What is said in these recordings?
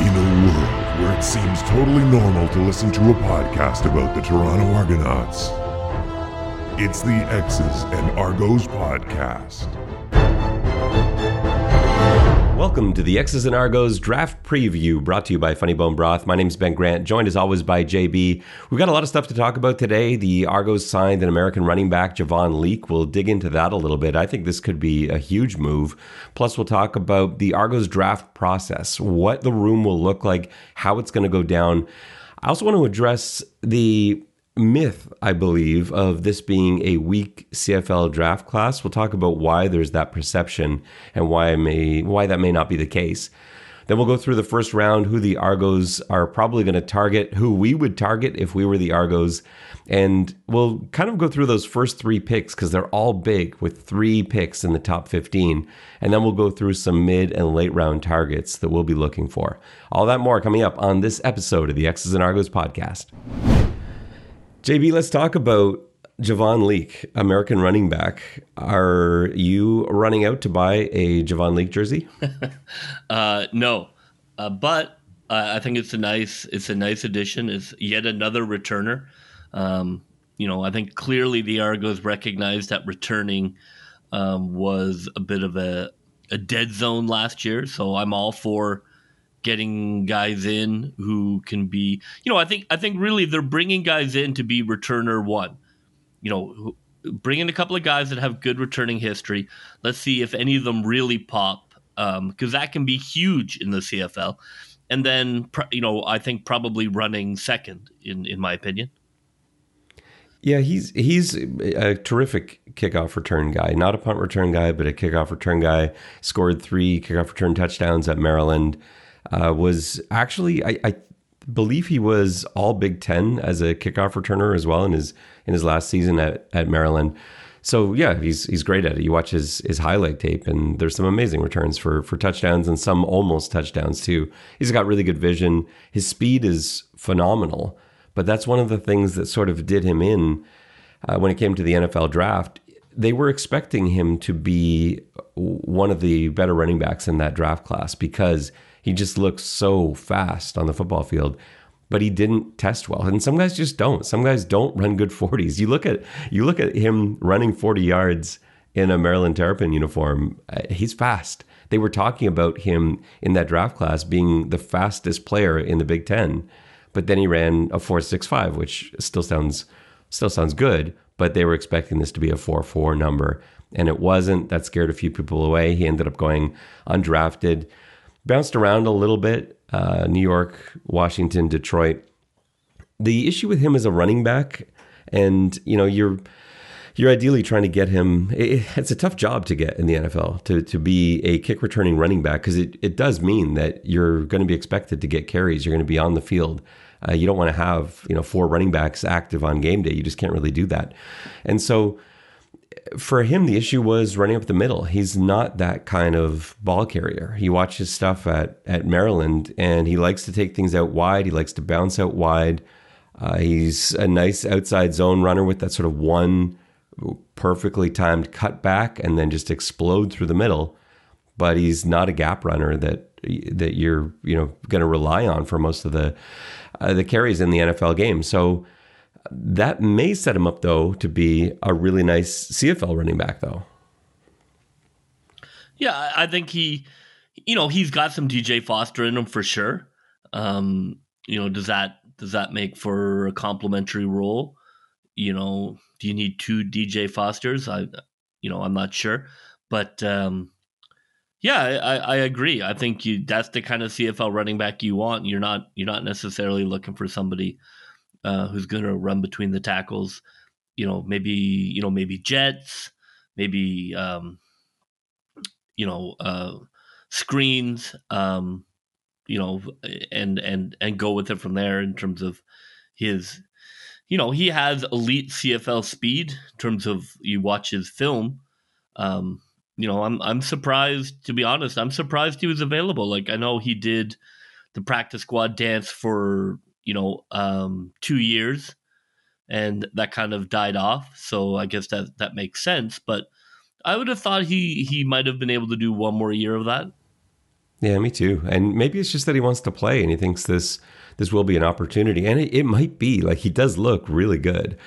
In a world where it seems totally normal to listen to a podcast about the Toronto Argonauts, it's the X's and Argos podcast. Welcome to the X's and Argos draft preview brought to you by Funny Bone Broth. My name is Ben Grant, joined as always by JB. We've got a lot of stuff to talk about today. The Argos signed an American running back, Javon Leake. We'll dig into that a little bit. I think this could be a huge move. Plus, we'll talk about the Argos draft process, what the room will look like, how it's going to go down. I also want to address the myth, I believe, of this being a weak CFL draft class. We'll talk about why there's that perception and why may why that may not be the case. Then we'll go through the first round, who the Argos are probably going to target, who we would target if we were the Argos. And we'll kind of go through those first three picks because they're all big with three picks in the top 15. And then we'll go through some mid and late round targets that we'll be looking for. All that more coming up on this episode of the X's and Argos podcast. JB, let's talk about Javon Leake, American running back. Are you running out to buy a Javon Leake jersey? uh, no, uh, but I think it's a nice it's a nice addition. It's yet another returner. Um, you know, I think clearly the Argos recognized that returning um, was a bit of a, a dead zone last year. So I'm all for getting guys in who can be, you know, I think I think really they're bringing guys in to be returner one. You know, bring in a couple of guys that have good returning history. Let's see if any of them really pop, because um, that can be huge in the CFL. And then, you know, I think probably running second, in in my opinion. Yeah, he's he's a terrific kickoff return guy. Not a punt return guy, but a kickoff return guy. Scored three kickoff return touchdowns at Maryland uh, was actually I, I, believe he was all Big Ten as a kickoff returner as well in his in his last season at, at Maryland. So yeah, he's he's great at it. You watch his his highlight tape, and there's some amazing returns for for touchdowns and some almost touchdowns too. He's got really good vision. His speed is phenomenal, but that's one of the things that sort of did him in uh, when it came to the NFL draft. They were expecting him to be one of the better running backs in that draft class because he just looks so fast on the football field but he didn't test well. And some guys just don't. Some guys don't run good 40s. You look at you look at him running 40 yards in a Maryland Terrapin uniform. Uh, he's fast. They were talking about him in that draft class being the fastest player in the Big 10. But then he ran a 4.65, which still sounds still sounds good, but they were expecting this to be a 4.4 number and it wasn't. That scared a few people away. He ended up going undrafted bounced around a little bit uh, New York, Washington, Detroit. The issue with him is a running back, and you know you're you're ideally trying to get him. It, it's a tough job to get in the NFL to to be a kick returning running back because it it does mean that you're going to be expected to get carries. You're going to be on the field. Uh, you don't want to have you know four running backs active on game day. You just can't really do that, and so for him, the issue was running up the middle. He's not that kind of ball carrier. He watches stuff at, at Maryland and he likes to take things out wide. He likes to bounce out wide. Uh, he's a nice outside zone runner with that sort of one perfectly timed cut back and then just explode through the middle. But he's not a gap runner that that you're you know going to rely on for most of the uh, the carries in the NFL game. So that may set him up, though, to be a really nice CFL running back, though. Yeah, I think he, you know, he's got some DJ Foster in him for sure. Um, you know, does that does that make for a complementary role? You know, do you need two DJ Fosters? I, you know, I'm not sure, but um, yeah, I, I agree. I think you that's the kind of CFL running back you want. You're not you're not necessarily looking for somebody uh, who's going to run between the tackles. You know, maybe you know maybe jets, maybe um, you know uh, screens. Um, you know, and and and go with it from there in terms of his. You know, he has elite CFL speed in terms of you watch his film. Um, you know, I'm I'm surprised to be honest. I'm surprised he was available. Like I know he did the practice squad dance for you know, um, two years, and that kind of died off. So I guess that that makes sense. But I would have thought he he might have been able to do one more year of that. Yeah, me too. And maybe it's just that he wants to play and he thinks this this will be an opportunity. And it, it might be. Like he does look really good.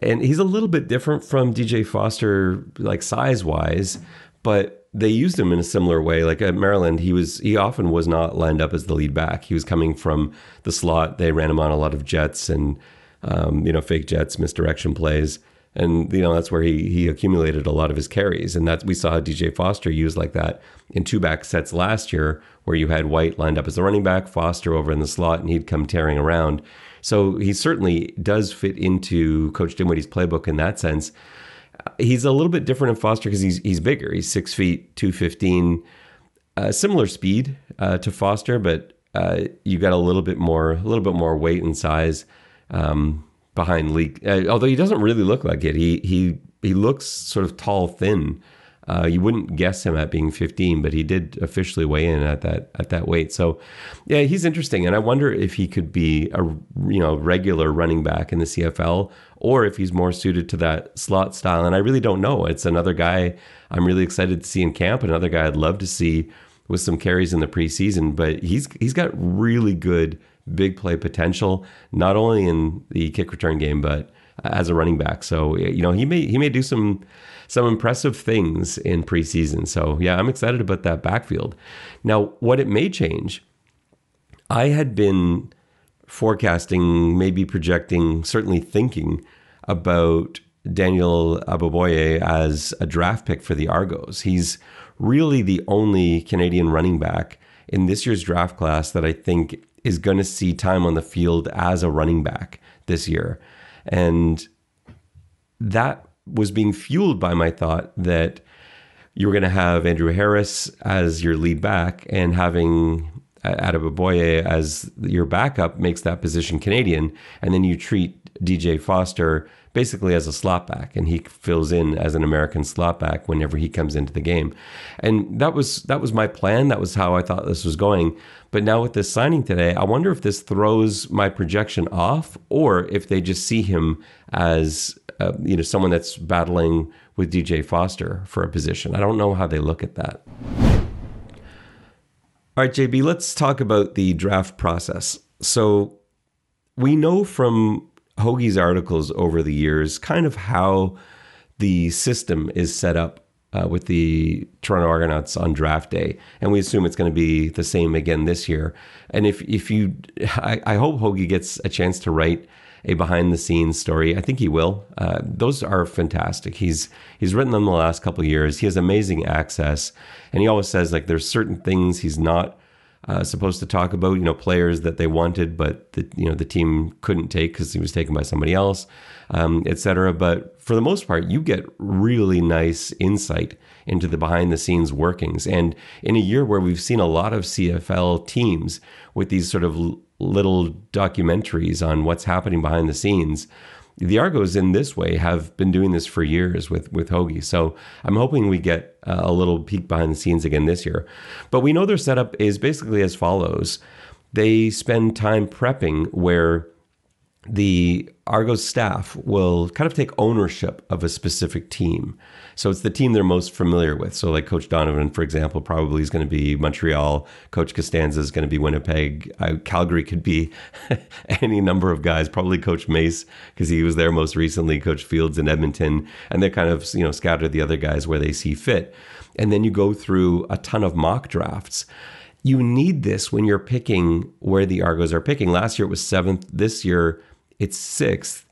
And he's a little bit different from DJ Foster, like size wise, but they used him in a similar way. Like at Maryland, he was he often was not lined up as the lead back. He was coming from the slot. They ran him on a lot of jets and um, you know fake jets, misdirection plays and you know that's where he he accumulated a lot of his carries, and that we saw DJ Foster used like that in two back sets last year, where you had White lined up as the running back, Foster over in the slot, and he'd come tearing around. So he certainly does fit into Coach Dinwiddie's playbook in that sense. He's a little bit different in Foster because he's he's bigger. He's six feet two fifteen, uh, similar speed uh, to Foster, but uh, you got a little bit more a little bit more weight and size. Um, behind Leake. Uh, although he doesn't really look like it. He he he looks sort of tall, thin. Uh, you wouldn't guess him at being 15, but he did officially weigh in at that at that weight. So, yeah, he's interesting, and I wonder if he could be a you know regular running back in the CFL, or if he's more suited to that slot style. And I really don't know. It's another guy I'm really excited to see in camp. Another guy I'd love to see with some carries in the preseason. But he's he's got really good big play potential, not only in the kick return game, but as a running back. So you know he may he may do some some impressive things in preseason. So yeah, I'm excited about that backfield. Now, what it may change, I had been forecasting, maybe projecting, certainly thinking about Daniel Adeboboye as a draft pick for the Argos. He's really the only Canadian running back in this year's draft class that I think is going to see time on the field as a running back this year. And that was being fueled by my thought that you were going to have Andrew Harris as your lead back and having Adeboboye as your backup makes that position Canadian. And then you treat DJ Foster basically as a slot back, and he fills in as an American slot back whenever he comes into the game. And that was that was my plan. That was how I thought this was going. But now with this signing today, I wonder if this throws my projection off, or if they just see him as uh, you know someone that's battling with DJ Foster for a position. I don't know how they look at that. All right, JB, let's talk about the draft process. So we know from Hoagie's articles over the years, kind of how the system is set up uh, with the Toronto Argonauts on draft day, and we assume it's going to be the same again this year. And if if you, I, I hope Hoagie gets a chance to write a behind the scenes story. I think he will. Uh, those are fantastic. He's he's written them the last couple years. He has amazing access, and he always says like there's certain things he's not uh, supposed to talk about, you know, players that they wanted, but the you know the team couldn't take because he was taken by somebody else, um, etc. But for the most part, you get really nice insight into the behind the scenes workings. And in a year where we've seen a lot of CFL teams with these sort of little documentaries on what's happening behind the scenes, the Argos in this way have been doing this for years with with Hoagie. So I'm hoping we get a little peek behind the scenes again this year. But we know their setup is basically as follows. They spend time prepping where the Argos staff will kind of take ownership of a specific team. So it's the team they're most familiar with. So, like Coach Donovan, for example, probably is going to be Montreal. Coach Costanza is going to be Winnipeg. Calgary could be any number of guys. Probably Coach Mace because he was there most recently. Coach Fields in Edmonton, and they kind of you know scatter the other guys where they see fit. And then you go through a ton of mock drafts you need this when you're picking where the Argos are picking. Last year it was seventh. This year it's sixth.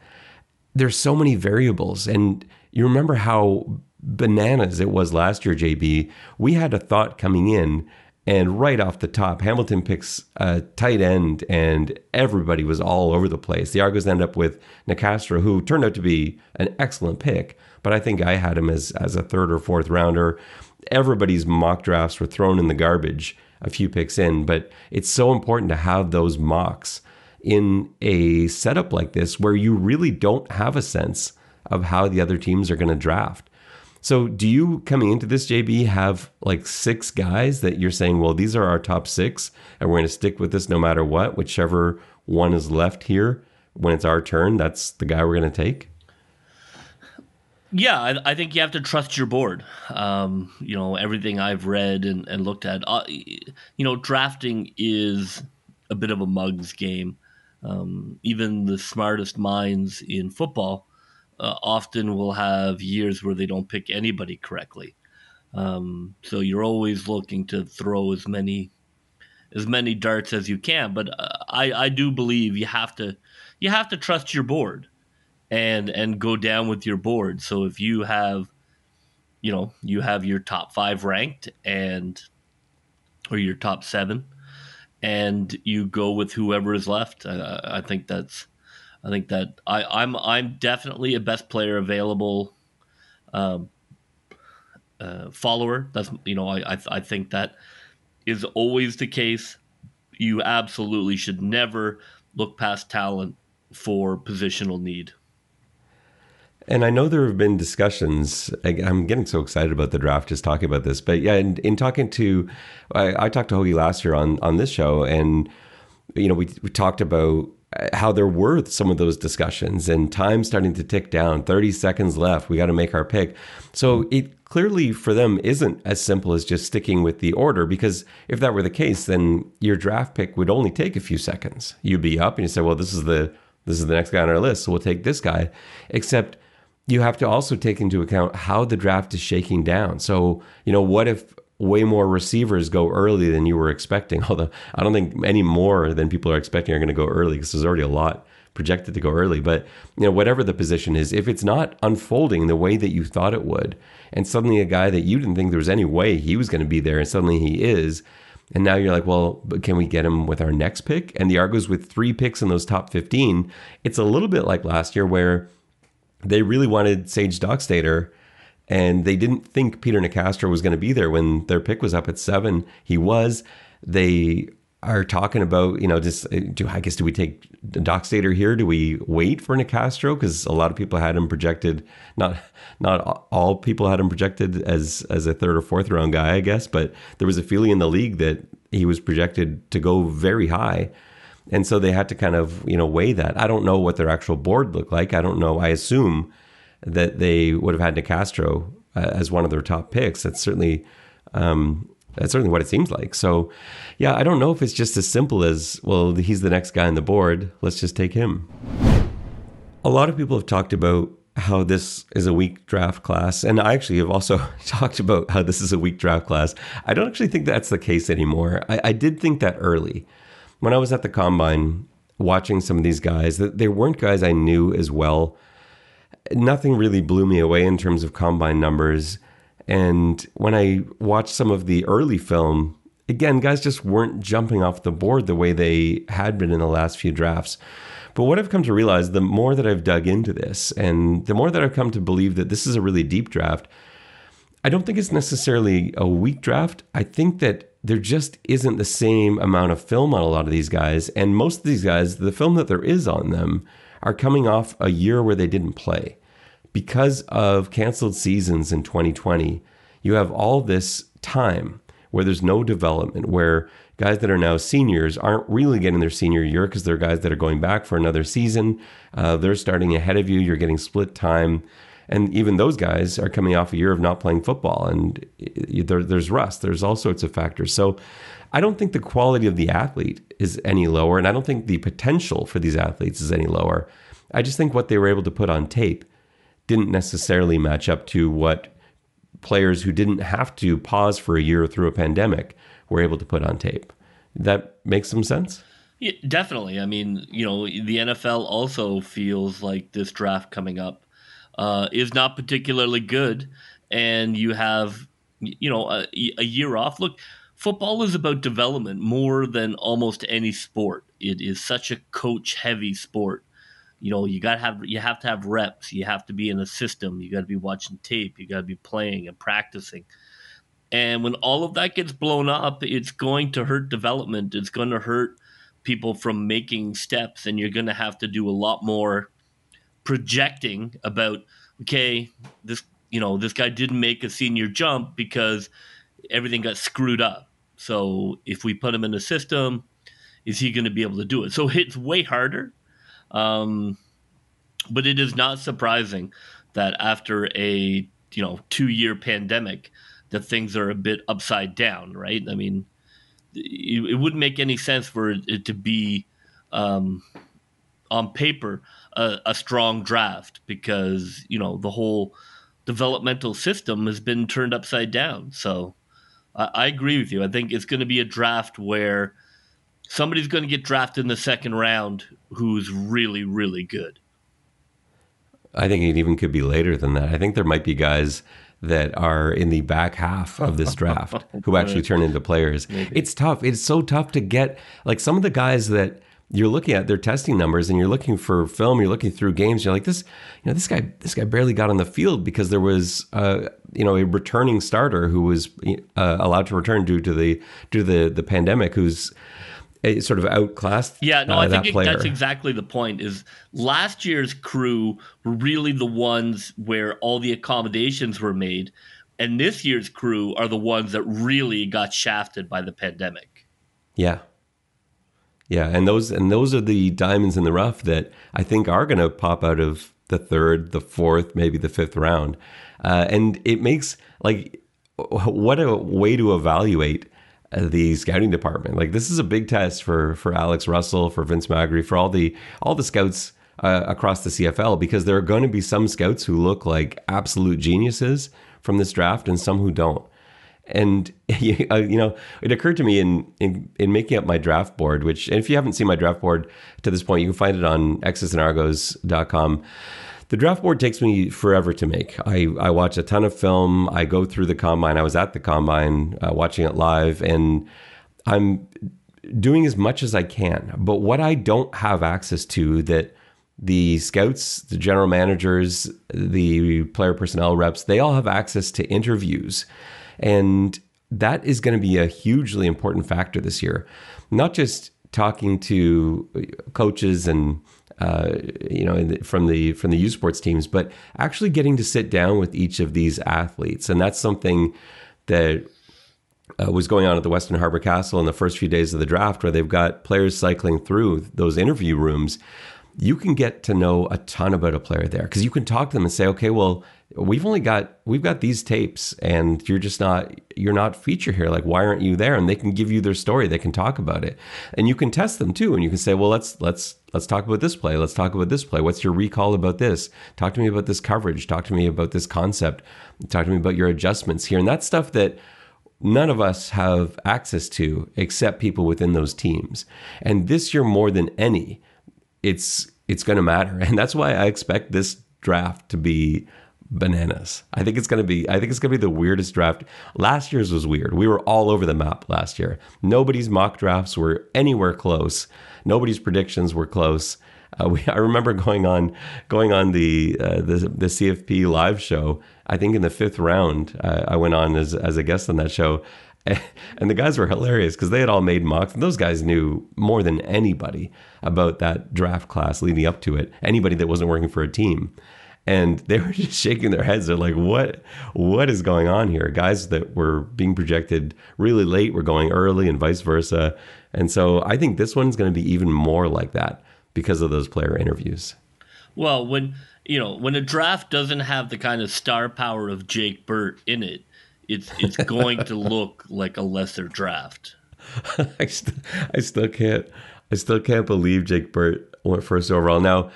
There's so many variables. And you remember how bananas it was last year, JB. We had a thought coming in, and right off the top, Hamilton picks a tight end, and everybody was all over the place. The Argos end up with Nicastro, who turned out to be an excellent pick, but I think I had him as, as a third or fourth rounder. Everybody's mock drafts were thrown in the garbage a few picks in, but it's so important to have those mocks in a setup like this where you really don't have a sense of how the other teams are going to draft. So, do you coming into this, JB, have like six guys that you're saying, well, these are our top six, and we're going to stick with this no matter what, whichever one is left here when it's our turn, that's the guy we're going to take? Yeah, I, I, think you have to trust your board. Um, you know, everything I've read and, and looked at, uh, you know, drafting is a bit of a mugs game. Um, even the smartest minds in football uh, often will have years where they don't pick anybody correctly. Um, so you're always looking to throw as many as many darts as you can. But uh, I I do believe you have to you have to trust your board and and go down with your board. So if you have you know you have your top five ranked and or your top seven and you go with whoever is left. Uh, I think that's I think that I, I'm I'm definitely a best player available um, uh, follower. That's you know I, I I think that is always the case. You absolutely should never look past talent for positional need. And I know there have been discussions. I'm getting so excited about the draft just talking about this. But yeah, in, in talking to, I, I, talked to Hoagie last year on on this show, and you know we we talked about how there were some of those discussions and time starting to tick down 30 seconds left we got to make our pick so it clearly for them isn't as simple as just sticking with the order because if that were the case then your draft pick would only take a few seconds you'd be up and you say well this is the this is the next guy on our list so we'll take this guy except you have to also take into account how the draft is shaking down so you know what if way more receivers go early than you were expecting. Although I don't think any more than people are expecting are going to go early because there's already a lot projected to go early. But you know, whatever the position is, if it's not unfolding the way that you thought it would, and suddenly a guy that you didn't think there was any way he was going to be there, and suddenly he is. And now you're like, well, can we get him with our next pick? And the Argos with three picks in those top 15, it's a little bit like last year where they really wanted Sage Doxtater and they didn't think Peter Nicastro was going to be there when their pick was up at seven. He was. They are talking about, you know, just uh, do I guess do we take Dockstader here? Do we wait for Nicastro because a lot of people had him projected, not not all people had him projected as as a third or fourth round guy, I guess, but there was a feeling in the league that he was projected to go very high. And so they had to kind of, you know, weigh that. I don't know what their actual board looked like. I don't know. I assume that they would have had Nicastro uh, as one of their top picks. That's certainly um, that's certainly what it seems like. So, yeah, I don't know if it's just as simple as well. He's the next guy on the board. Let's just take him. A lot of people have talked about how this is a weak draft class, and I actually have also talked about how this is a weak draft class. I don't actually think that's the case anymore. I, I did think that early when I was at the combine watching some of these guys they weren't guys I knew as well nothing really blew me away in terms of combine numbers. And when I watched some of the early film, again, guys just weren't jumping off the board the way they had been in the last few drafts. But what I've come to realize, the more that I've dug into this, and the more that I've come to believe that this is a really deep draft, I don't think it's necessarily a weak draft. I think that there just isn't the same amount of film on a lot of these guys. And most of these guys, the film that there is on them, are coming off a year where they didn't play. Because of canceled seasons in 2020, you have all this time where there's no development, where guys that are now seniors aren't really getting their senior year because they're guys that are going back for another season. Uh, they're starting ahead of you. You're getting split time. And even those guys are coming off a year of not playing football, and there, there's rust. There's all sorts of factors. So I don't think the quality of the athlete is any lower, and I don't think the potential for these athletes is any lower. I just think what they were able to put on tape didn't necessarily match up to what players who didn't have to pause for a year through a pandemic were able to put on tape. That makes some sense? Yeah, definitely. I mean, you know, the NFL also feels like this draft coming up uh, is not particularly good, and you have, you know, a, a year off. Look, football is about development more than almost any sport. It is such a coach heavy sport. You know, you got to have you have to have reps. You have to be in a system. You got to be watching tape. You got to be playing and practicing. And when all of that gets blown up, it's going to hurt development. It's going to hurt people from making steps, and you're going to have to do a lot more projecting about okay, this you know this guy didn't make a senior jump because everything got screwed up. So if we put him in the system, is he going to be able to do it? So it's way harder. Um, but it is not surprising that after a you know two year pandemic, that things are a bit upside down, right? I mean, it, it wouldn't make any sense for it to be um, on paper a, a strong draft because you know the whole developmental system has been turned upside down. So I, I agree with you. I think it's going to be a draft where somebody's going to get drafted in the second round who's really, really good. I think it even could be later than that. I think there might be guys that are in the back half of this draft who actually turn into players. Maybe. It's tough. It's so tough to get like some of the guys that you're looking at their testing numbers and you're looking for film, you're looking through games, you're like this, you know, this guy this guy barely got on the field because there was uh, you know, a returning starter who was uh, allowed to return due to the due to the the pandemic who's sort of outclassed. Yeah, no, uh, I think it, that's exactly the point. Is last year's crew were really the ones where all the accommodations were made, and this year's crew are the ones that really got shafted by the pandemic. Yeah, yeah, and those and those are the diamonds in the rough that I think are going to pop out of the third, the fourth, maybe the fifth round, uh, and it makes like what a way to evaluate the scouting department. Like this is a big test for for Alex Russell, for Vince Magri, for all the all the scouts uh, across the CFL because there are going to be some scouts who look like absolute geniuses from this draft and some who don't. And you know, it occurred to me in, in in making up my draft board, which if you haven't seen my draft board to this point, you can find it on xsandargos.com the draft board takes me forever to make. I, I watch a ton of film. I go through the combine. I was at the combine uh, watching it live, and I'm doing as much as I can. But what I don't have access to that the scouts, the general managers, the player personnel reps, they all have access to interviews. And that is going to be a hugely important factor this year. Not just talking to coaches and uh, you know, from the from the U Sports teams, but actually getting to sit down with each of these athletes, and that's something that uh, was going on at the Westin Harbour Castle in the first few days of the draft, where they've got players cycling through those interview rooms. You can get to know a ton about a player there because you can talk to them and say, okay, well, we've only got we've got these tapes and you're just not you're not feature here. Like why aren't you there? And they can give you their story. They can talk about it. And you can test them too. And you can say well let's let's let's talk about this play. Let's talk about this play. What's your recall about this? Talk to me about this coverage. Talk to me about this concept. Talk to me about your adjustments here. And that's stuff that none of us have access to except people within those teams. And this year more than any it's it's going to matter. And that's why i expect this draft to be bananas. I think it's going to be I think it's to be the weirdest draft. Last year's was weird. We were all over the map last year. Nobody's mock drafts were anywhere close. Nobody's predictions were close. Uh, we, I remember going on going on the, uh, the the CFP live show. I think in the fifth round, uh, I went on as as a guest on that show, and the guys were hilarious because they had all made mocks, and those guys knew more than anybody about that draft class leading up to it. Anybody that wasn't working for a team, and they were just shaking their heads. They're like, "What? What is going on here?" Guys that were being projected really late were going early, and vice versa. And so I think this one's going to be even more like that because of those player interviews. Well, when you know when a draft doesn't have the kind of star power of Jake Burt in it, it's it's going to look like a lesser draft. I, st- I still can't I still can't believe Jake Burt went first overall. Now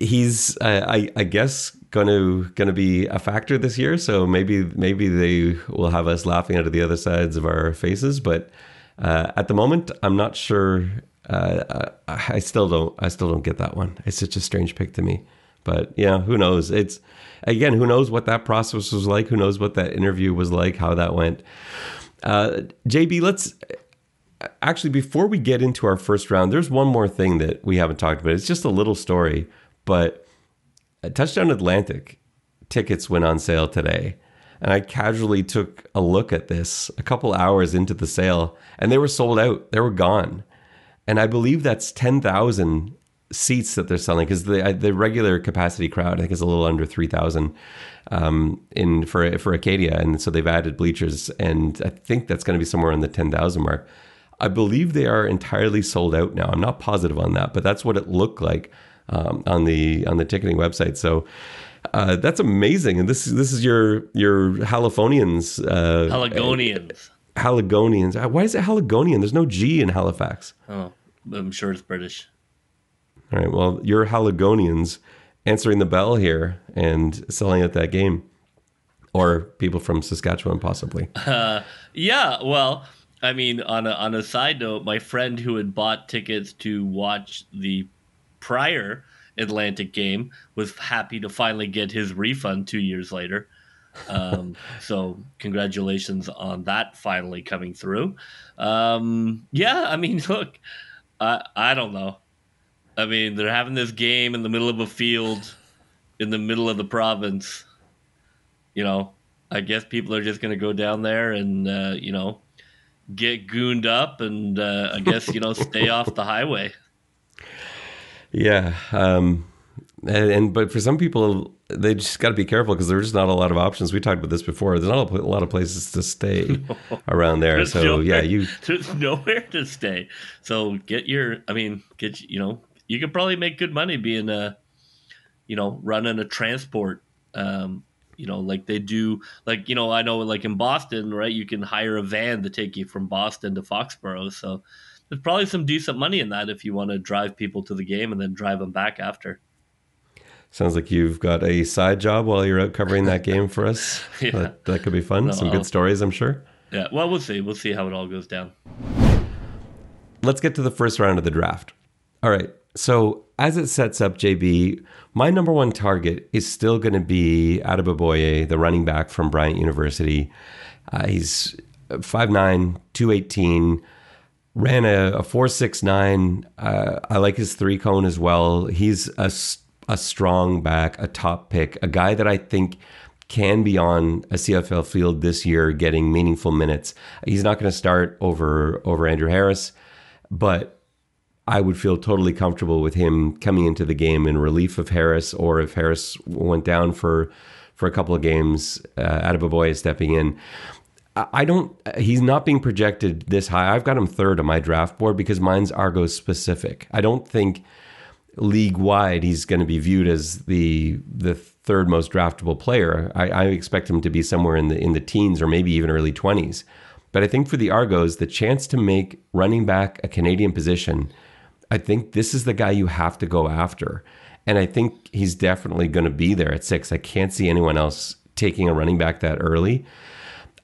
he's uh, I, I guess going to be a factor this year. So maybe maybe they will have us laughing out of the other sides of our faces. But uh, at the moment, I'm not sure. Uh, I still don't. I still don't get that one. It's such a strange pick to me. But yeah, who knows? It's again, who knows what that process was like? Who knows what that interview was like? How that went? Uh, JB, let's actually before we get into our first round. There's one more thing that we haven't talked about. It's just a little story but Touchdown Atlantic tickets went on sale today. And I casually took a look at this a couple hours into the sale, and they were sold out. They were gone. And I believe that's 10,000 seats that they're selling because the the regular capacity crowd I think is a little under three thousand um, in for for Acadia, and so they've added bleachers, and I think that's going to be somewhere in the ten thousand mark. I believe they are entirely sold out now. I'm not positive on that, but that's what it looked like um, on the on the ticketing website. So Uh, that's amazing, and this this is your your Haliphonians, uh, Haligonians. Haligonians. Uh, Why is it Haligonian? There's no G in Halifax. Oh, I'm sure it's British. All right, well, you're Haligonians answering the bell here and selling at that game, or people from Saskatchewan possibly. Yeah, well, I mean, on a on a side note, my friend who had bought tickets to watch the prior Atlantic game was happy to finally get his refund two years later. Um, so congratulations on that finally coming through. Um, yeah, I mean, look, I I don't know. I mean, they're having this game in the middle of a field, in the middle of the province. You know, I guess people are just going to go down there and uh, you know get gooned up and uh, I guess you know stay off the highway. Yeah, um, and, and but for some people, they just got to be careful because there's just not a lot of options. We talked about this before. There's not a, a lot of places to stay around there. So nowhere- yeah, you there's nowhere to stay. So get your, I mean, get you know, you could probably make good money being a, you know, running a transport. Um, you know, like they do, like you know, I know, like in Boston, right? You can hire a van to take you from Boston to Foxborough. So there's probably some decent money in that if you want to drive people to the game and then drive them back after. sounds like you've got a side job while you're out covering that game for us. Yeah. that, that could be fun. Some No. good stories, I'm sure. Yeah. Well, we'll see. We'll see how it all goes down. let's get to the first round of the draft. All right. So as it sets up, JB, my number one target is still going to be Adeboboye, the running back from Bryant University. Uh, he's 5'9", 218, ran a, a 4'6'9". Uh, I like his three cone as well. He's a, a strong back, a top pick, a guy that I think can be on a CFL field this year getting meaningful minutes. He's not going to start over over Andrew Harris, but I would feel totally comfortable with him coming into the game in relief of Harris, or if Harris went down for for a couple of games, uh, Adeboboye stepping in. I don't. He's not being projected this high. I've got him third on my draft board because mine's Argos specific. I don't think league wide he's going to be viewed as the the third most draftable player. I, I expect him to be somewhere in the in the teens or maybe even early twenties. But I think for the Argos, the chance to make running back a Canadian position, I think this is the guy you have to go after. And I think he's definitely going to be there at six. I can't see anyone else taking a running back that early.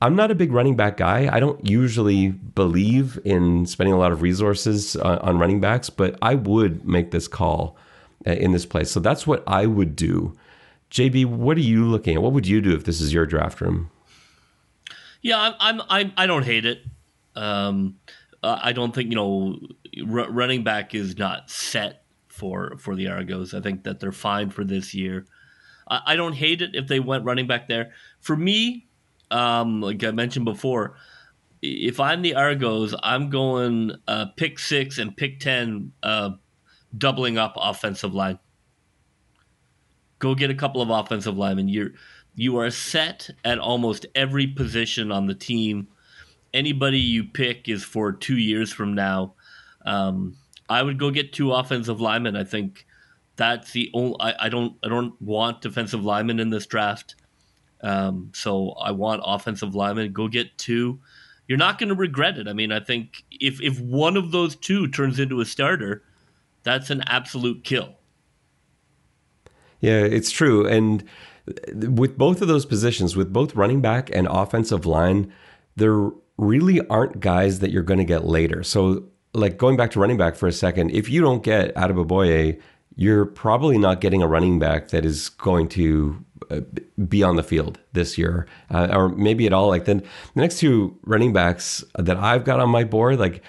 I'm not a big running back guy. I don't usually believe in spending a lot of resources on, on running backs, but I would make this call uh, in this place. So that's what I would do. JB, what are you looking at? What would you do if this is your draft room? Yeah, I'm. I'm. I'm I don't hate it. Um, uh, I don't think you know, r- running back is not set for for the Argos. I think that they're fine for this year. I, I don't hate it if they went running back there. For me, um, like I mentioned before, if I'm the Argos, I'm going uh, pick six and pick ten, uh, doubling up offensive line. Go get a couple of offensive linemen. You're you are set at almost every position on the team. Anybody you pick is for two years from now. Um, I would go get two offensive linemen. I think that's the only. I, I don't. I don't want defensive linemen in this draft. Um, so I want offensive linemen. Go get two. You're not going to regret it. I mean, I think if if one of those two turns into a starter, that's an absolute kill. Yeah, it's true. And with both of those positions, with both running back and offensive line, there really aren't guys that you're going to get later. So, like going back to running back for a second, if you don't get Adeboboye, you're probably not getting a running back that is going to be on the field this year, uh, or maybe at all. Like then, the next two running backs that I've got on my board, like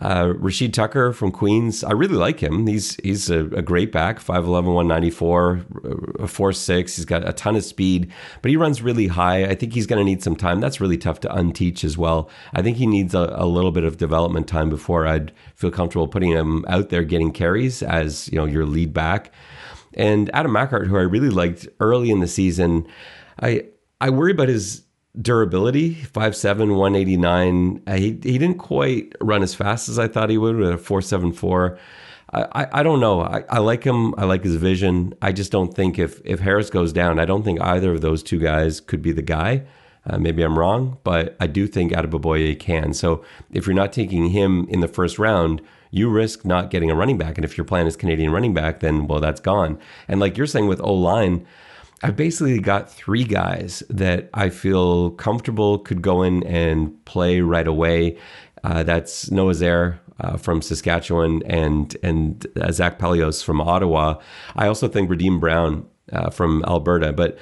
uh, Rashid Tucker from Queens, I really like him. He's he's a, a great back, 5'11", 194, uh, 4'6". He's got a ton of speed, but he runs really high. I think he's going to need some time. That's really tough to unteach as well. I think he needs a, a little bit of development time before I'd feel comfortable putting him out there getting carries as you know your lead back. And Adam Machart, who I really liked early in the season, I I worry about his durability 5'7 189 he, he didn't quite run as fast as i thought he would with a 474 I, I don't know. I, I like him. I like his vision. I just don't think if if Harris goes down, I don't think either of those two guys could be the guy. Uh, maybe I'm wrong, but I do think Adeboboye can. So if you're not taking him in the first round, you risk not getting a running back. And if your plan is Canadian running back, then well, that's gone. And like you're saying with O line, I've basically got three guys that I feel comfortable could go in and play right away. Uh, that's Noah Zerr uh, from Saskatchewan and and uh, Zach Pelehos from Ottawa. I also think Rodeem Brown uh, from Alberta, but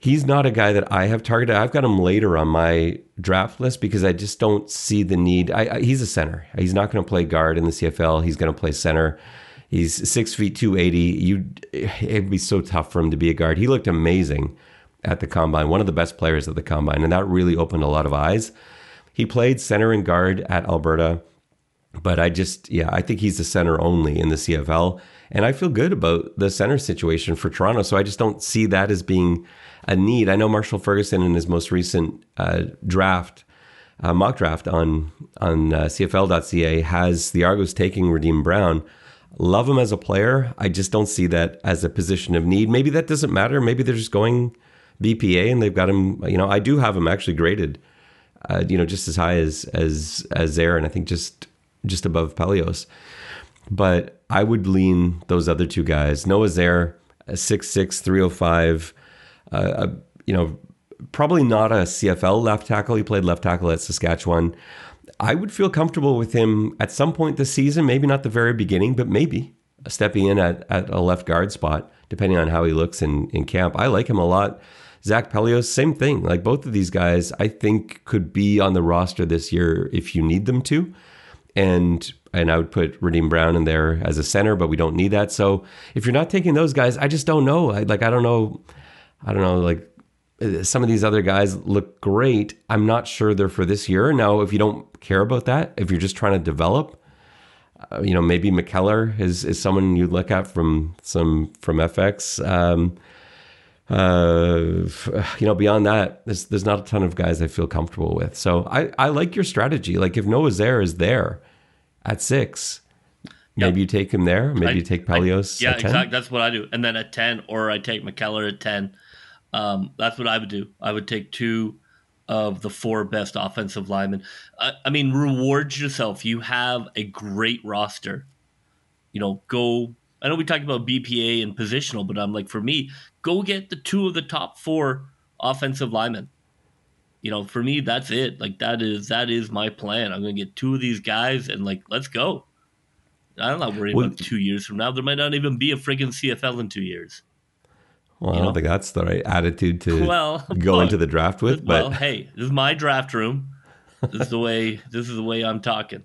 he's not a guy that I have targeted. I've got him later on my draft list because I just don't see the need. I, I, he's a center. He's not going to play guard in the CFL. He's going to play center. He's six feet two eighty. You, it'd be so tough for him to be a guard. He looked amazing at the combine, one of the best players at the combine, and that really opened a lot of eyes. He played center and guard at Alberta, but I just, yeah, I think he's the center only in the CFL, and I feel good about the center situation for Toronto. So I just don't see that as being a need. I know Marshall Ferguson in his most recent uh, draft. Uh, mock draft on on uh, CFL.ca has the Argos taking Rodeem Brown, Love him as a player. I just don't see that as a position of need. Maybe that doesn't matter. Maybe they're just going BPA and they've got him. You know, I do have him actually graded. Uh, you know, just as high as as as and I think just just above Pelehos. But I would lean those other two guys. Noah Zerr, 6'6", 305. Uh, uh, you know, probably not a CFL left tackle. He played left tackle at Saskatchewan. I would feel comfortable with him at some point this season, maybe not the very beginning, but maybe stepping in at, at a left guard spot, depending on how he looks in, in camp. I like him a lot. Zach Pelehos, same thing. Like both of these guys, I think could be on the roster this year if you need them to. And and I would put Rodeem Brown in there as a center, but we don't need that. So if you're not taking those guys, I just don't know. I, like I don't know, I don't know. Like some of these other guys look great. I'm not sure they're for this year. Now, if you don't care about that, if you're just trying to develop, uh, you know, maybe McKellar is, is someone you look at from some from FX. Um, uh, you know, beyond that, there's there's not a ton of guys I feel comfortable with. So I, I like your strategy. Like if Noah Zerr is there at six, maybe you take him there. Maybe I, you take Pelehos. I, yeah, exactly. That's what I do. And then at ten, or I take McKellar at ten um, that's what I would do. I would take two of the four best offensive linemen. I, I mean, reward yourself. You have a great roster. You know, go. I know we talked about BPA and positional, but I'm like, for me, go get the two of the top four offensive linemen. You know, for me, that's it. Like that is that is my plan. I'm gonna get two of these guys and like let's go. I'm not worried well, about two years from now. There might not even be a friggin' CFL in two years. Well, I don't know? think that's the right attitude to well, go into the draft with. But well, hey, this is my draft room. This is the way. this is the way I'm talking.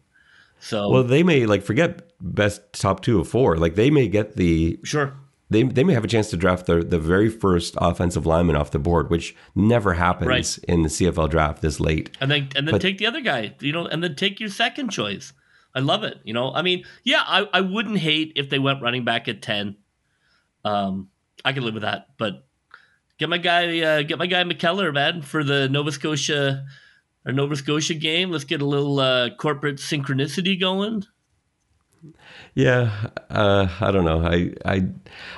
So well, they may like forget best top two of four. Like they may get the sure. They, they may have a chance to draft the the very first offensive lineman off the board, which never happens right. in the CFL draft this late. And then and then but, take the other guy, you know, and then take your second choice. I love it. You know, I mean, yeah, I, I wouldn't hate if they went running back at ten. Um, I can live with that. But get my guy, uh, get my guy McKellar, man, for the Nova Scotia or Nova Scotia game. Let's get a little uh, corporate synchronicity going. Yeah, uh, I don't know. I, I,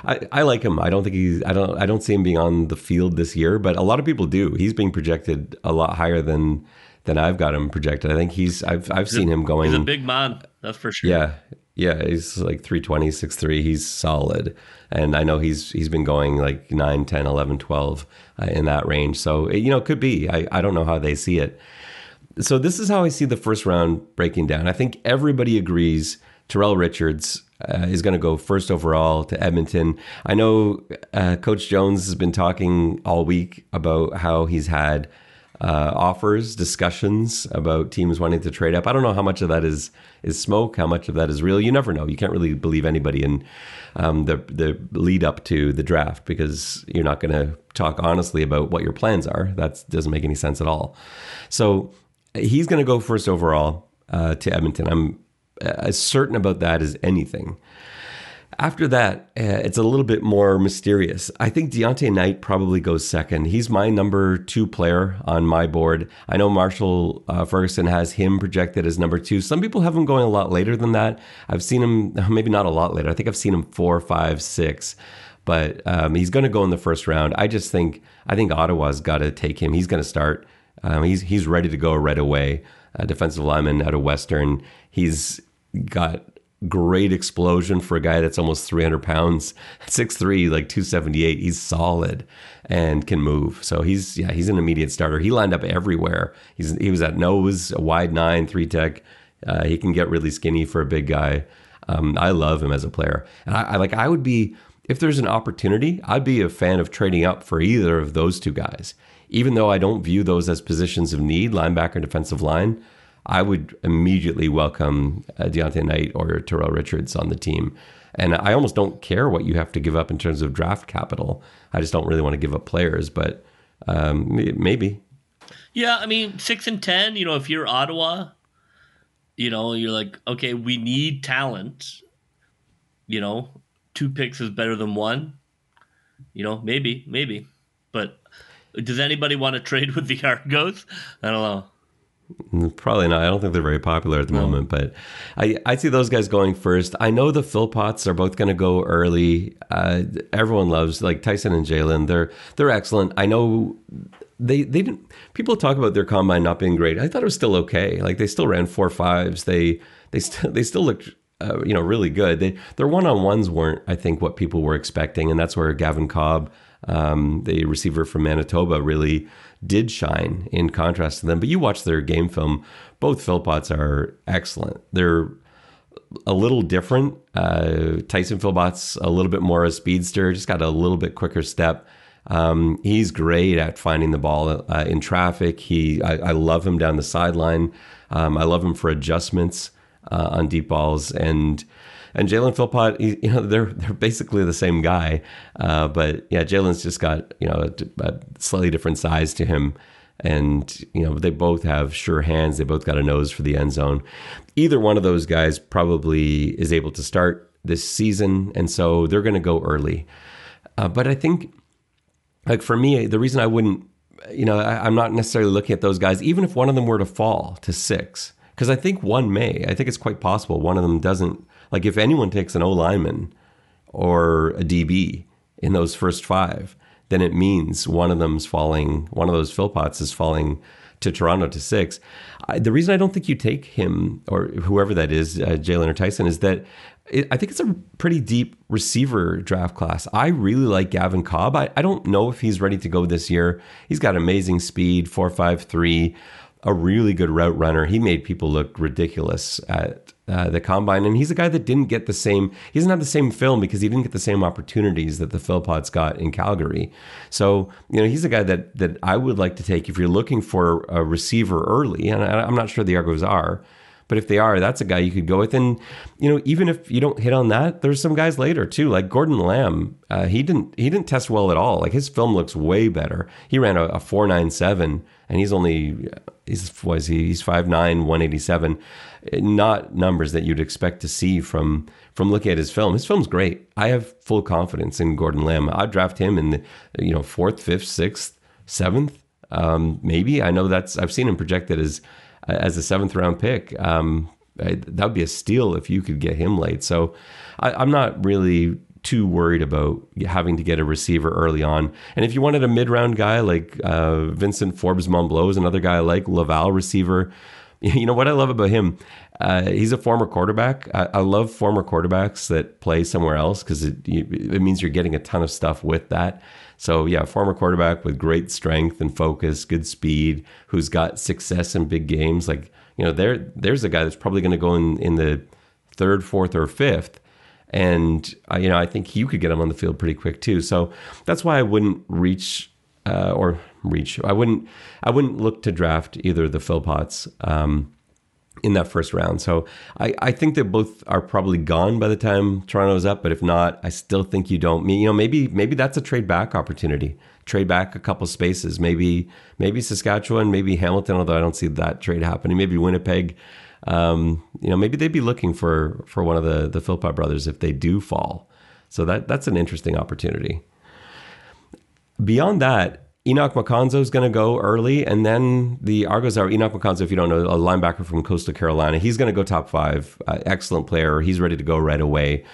I I like him. I don't think he's. I don't. I don't see him being on the field this year. But a lot of people do. He's being projected a lot higher than than I've got him projected. I think he's. I've I've he's seen a, him going. He's a big man. That's for sure. Yeah, yeah. He's like 320, 6'3". He's solid and I know he's he's been going like 9, 10, 11, 12 uh, in that range. So you know, it could be. I I don't know how they see it. So this is how I see the first round breaking down. I think everybody agrees Tyrell Richards uh, is going to go first overall to Edmonton. I know uh, Coach Jones has been talking all week about how he's had uh, offers, discussions about teams wanting to trade up. I don't know how much of that is is smoke, how much of that is real. You never know. You can't really believe anybody in um, the the lead up to the draft because you're not going to talk honestly about what your plans are. That doesn't make any sense at all. So he's going to go first overall uh, to Edmonton. I'm as certain about that as anything. After that, uh, it's a little bit more mysterious. I think Deionte Knight probably goes second. He's my number two player on my board. I know Marshall uh, Ferguson has him projected as number two. Some people have him going a lot later than that. I've seen him, maybe not a lot later. I think I've seen him four, five, six but um, he's going to go in the first round. I just think I think Ottawa's got to take him. He's going to start. Um, he's he's ready to go right away. Defensive lineman out of Western. He's got great explosion for a guy that's almost 300 pounds, 6'3", like 278. He's solid and can move. So he's yeah he's an immediate starter. He lined up everywhere. He's he was at nose, a wide nine, three tech. Uh, he can get really skinny for a big guy. Um, I love him as a player, and I, I like I would be if there's an opportunity, I'd be a fan of trading up for either of those two guys. Even though I don't view those as positions of need, linebacker, defensive line, I would immediately welcome uh, Deionte Knight or Tyrell Richards on the team. And I almost don't care what you have to give up in terms of draft capital. I just don't really want to give up players, but um, maybe. Yeah, I mean, six and 10, you know, if you're Ottawa, you know, you're like, okay, we need talent. You know, two picks is better than one. You know, maybe, maybe. But does anybody want to trade with the Argos? I don't know. Probably not. I don't think they're very popular at the no. moment, but I, I see those guys going first. I know the Philpotts are both going to go early. Uh, everyone loves like Tyson and Jalen. They're they're excellent. I know they they didn't. People talk about their combine not being great. I thought it was still okay. Like they still ran four fives. They they still they still looked uh, you know, really good. They, their one on ones weren't, I think, what people were expecting, and that's where Gavin Cobb, um, the receiver from Manitoba, really did shine in contrast to them. But you watch their game film; both Philpotts are excellent. They're a little different. Uh, Tyson Philpott's a little bit more a speedster, just got a little bit quicker step. Um, he's great at finding the ball uh, in traffic. He, I, I, love him down the sideline. Um, I love him for adjustments uh, on deep balls, and and Jalen Philpott, he, you know, they're they're basically the same guy, uh, but yeah, Jalen's just got you know a, a, slightly different size to him, and you know they both have sure hands. They both got a nose for the end zone. Either one of those guys probably is able to start this season, and so they're going to go early. Uh, but I think, like for me, the reason I wouldn't, you know, I, I'm not necessarily looking at those guys, even if one of them were to fall to six because I think one may. I think it's quite possible one of them doesn't. Like if anyone takes an O lineman or a DB in those first five, then it means one of them's falling. One of those Philpotts is falling to Toronto to six. I, the reason I don't think you take him or whoever that is, uh, Jalen or Tyson, is that it, I think it's a pretty deep receiver draft class. I really like Gavin Cobb. I, I don't know if he's ready to go this year. He's got amazing speed, four five three a really good route runner. He made people look ridiculous at uh, the combine, and he's a guy that didn't get the same. He doesn't have the same film because he didn't get the same opportunities that the Philpotts got in Calgary. So you know, he's a guy that that I would like to take if you're looking for a receiver early, and I, I'm not sure the Argos are. But if they are, that's a guy you could go with. And you know, even if you don't hit on that, there's some guys later too, like Gordon Lamb. Uh, he didn't he didn't test well at all. Like his film looks way better. He ran a, a four nine seven, and he's only he's was he he's five nine one eighty seven. Not numbers that you'd expect to see from from looking at his film. His film's great. I have full confidence in Gordon Lamb. I'd draft him in the you know fourth, fifth, sixth, seventh. Um, maybe I know that's I've seen him projected as as a seventh round pick. Um, that would be a steal if you could get him late. So I, am not really too worried about having to get a receiver early on. And if you wanted a mid round guy like uh, Vincent Forbes Montbleau is another guy like Laval receiver. You know what I love about him? Uh, he's a former quarterback. I, I, love former quarterbacks that play somewhere else because it, it means you're getting a ton of stuff with that. So yeah, former quarterback with great strength and focus, good speed, who's got success in big games. Like you know, there there's a guy that's probably going to go in in the third, fourth, or fifth. And uh, you know, I think you could get him on the field pretty quick too. So that's why I wouldn't reach uh, or reach. I wouldn't. I wouldn't look to draft either the Philpotts. Um, in that first round. So I, I think that both are probably gone by the time Toronto's up. But if not, I still think you don't. Mean you know, maybe maybe that's a trade back opportunity. Trade back a couple spaces. Maybe maybe Saskatchewan, maybe Hamilton. Although I don't see that trade happening. Maybe Winnipeg. Um, you know, maybe they'd be looking for for one of the the Philpott brothers if they do fall. So that that's an interesting opportunity. Beyond that, Enock Makonzo is going to go early, and then the Argos are Enock Makonzo. If you don't know, a linebacker from Coastal Carolina, he's going to go top five. Uh, excellent player. He's ready to go right away.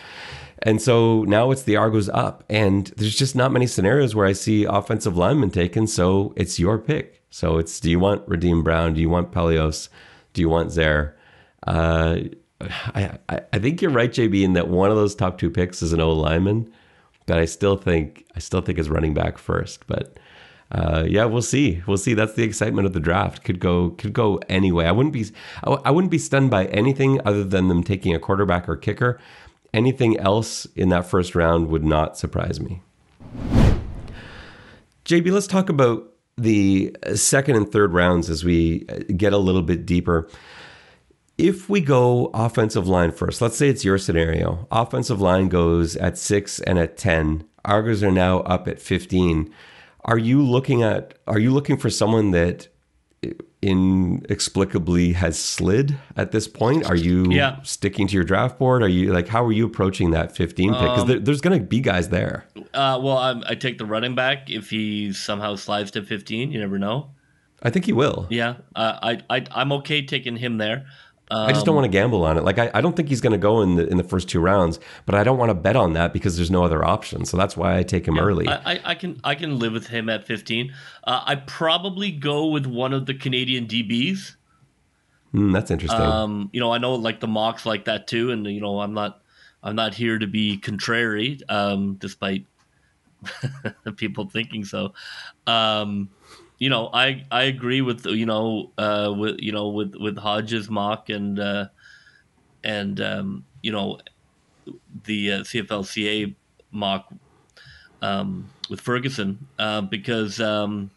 And so now it's the Argos up, and there's just not many scenarios where I see offensive linemen taken. So it's your pick. So it's do you want Rodeem Brown? Do you want Pelehos? Do you want Zerr? Uh, I, I think you're right, JB, in that one of those top two picks is an O lineman, but I still think I still think is running back first. But uh, yeah, we'll see. We'll see. That's the excitement of the draft. Could go could go anyway. I wouldn't be I wouldn't be stunned by anything other than them taking a quarterback or kicker. Anything else in that first round would not surprise me. JB, let's talk about the second and third rounds as we get a little bit deeper. If we go offensive line first, let's say it's your scenario. Offensive line goes at six and at 10. Argos are now up at 15 are you looking at are you looking for someone that inexplicably has slid at this point? Are you yeah. sticking to your draft board? Are you like how are you approaching that 15 pick? Because um, there, there's going to be guys there. Uh, well, I, I take the running back if he somehow slides to 15. You never know. I think he will. Yeah, uh, I, I I'm okay taking him there. Um, I just don't want to gamble on it. Like I, I don't think he's going to go in the in the first two rounds, but I don't want to bet on that because there's no other option. So that's why I take him yeah, early. I, I, can I can live with him at 15. Uh, I probably go with one of the Canadian DBs. Mm, that's interesting. Um, you know, I know like the mocks like that too, and you know, I'm not I'm not here to be contrary, um, despite people thinking so. Um, you know, I I agree with you know uh, with you know with with Hodges mock and uh, and um, you know the uh, CFLCA mock um, with Ferguson uh, because um,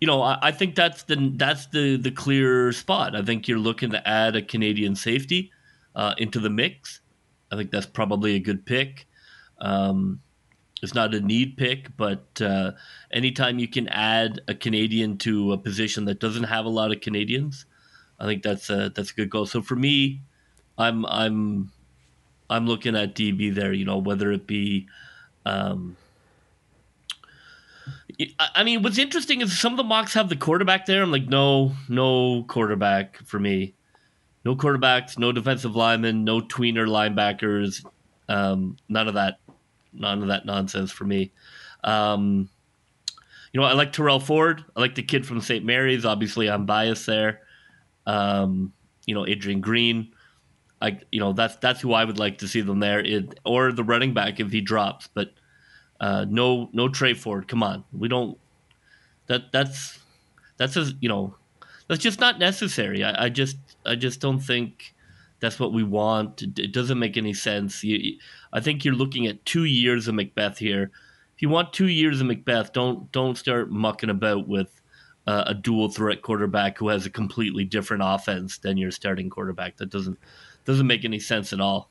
you know I, I, think that's the that's the the clear spot. I think you're looking to add a Canadian safety uh, into the mix. I think that's probably a good pick. Um, it's not a need pick, but uh, anytime you can add a Canadian to a position that doesn't have a lot of Canadians, I think that's a that's a good goal. So for me, I'm I'm I'm looking at DB there. You know, whether it be. Um, I mean, what's interesting is some of the mocks have the quarterback there. I'm like, no, no quarterback for me. No quarterbacks, no defensive linemen, no tweener linebackers, um, none of that none of that nonsense for me. Um, you know, I like Tyrell Ford. I like the kid from St. Mary's. Obviously, I'm biased there. Um, you know, Adrian Green. I, you know, that's that's who I would like to see them there, it, or the running back if he drops. But uh, no, no Tre Ford. Come on, we don't. That that's that's a you know, that's just not necessary. I, I just I just don't think that's what we want. It doesn't make any sense. You, I think you're looking at two years of Macbeth here. If you want two years of Macbeth, don't don't start mucking about with uh, a dual threat quarterback who has a completely different offense than your starting quarterback. That doesn't doesn't make any sense at all.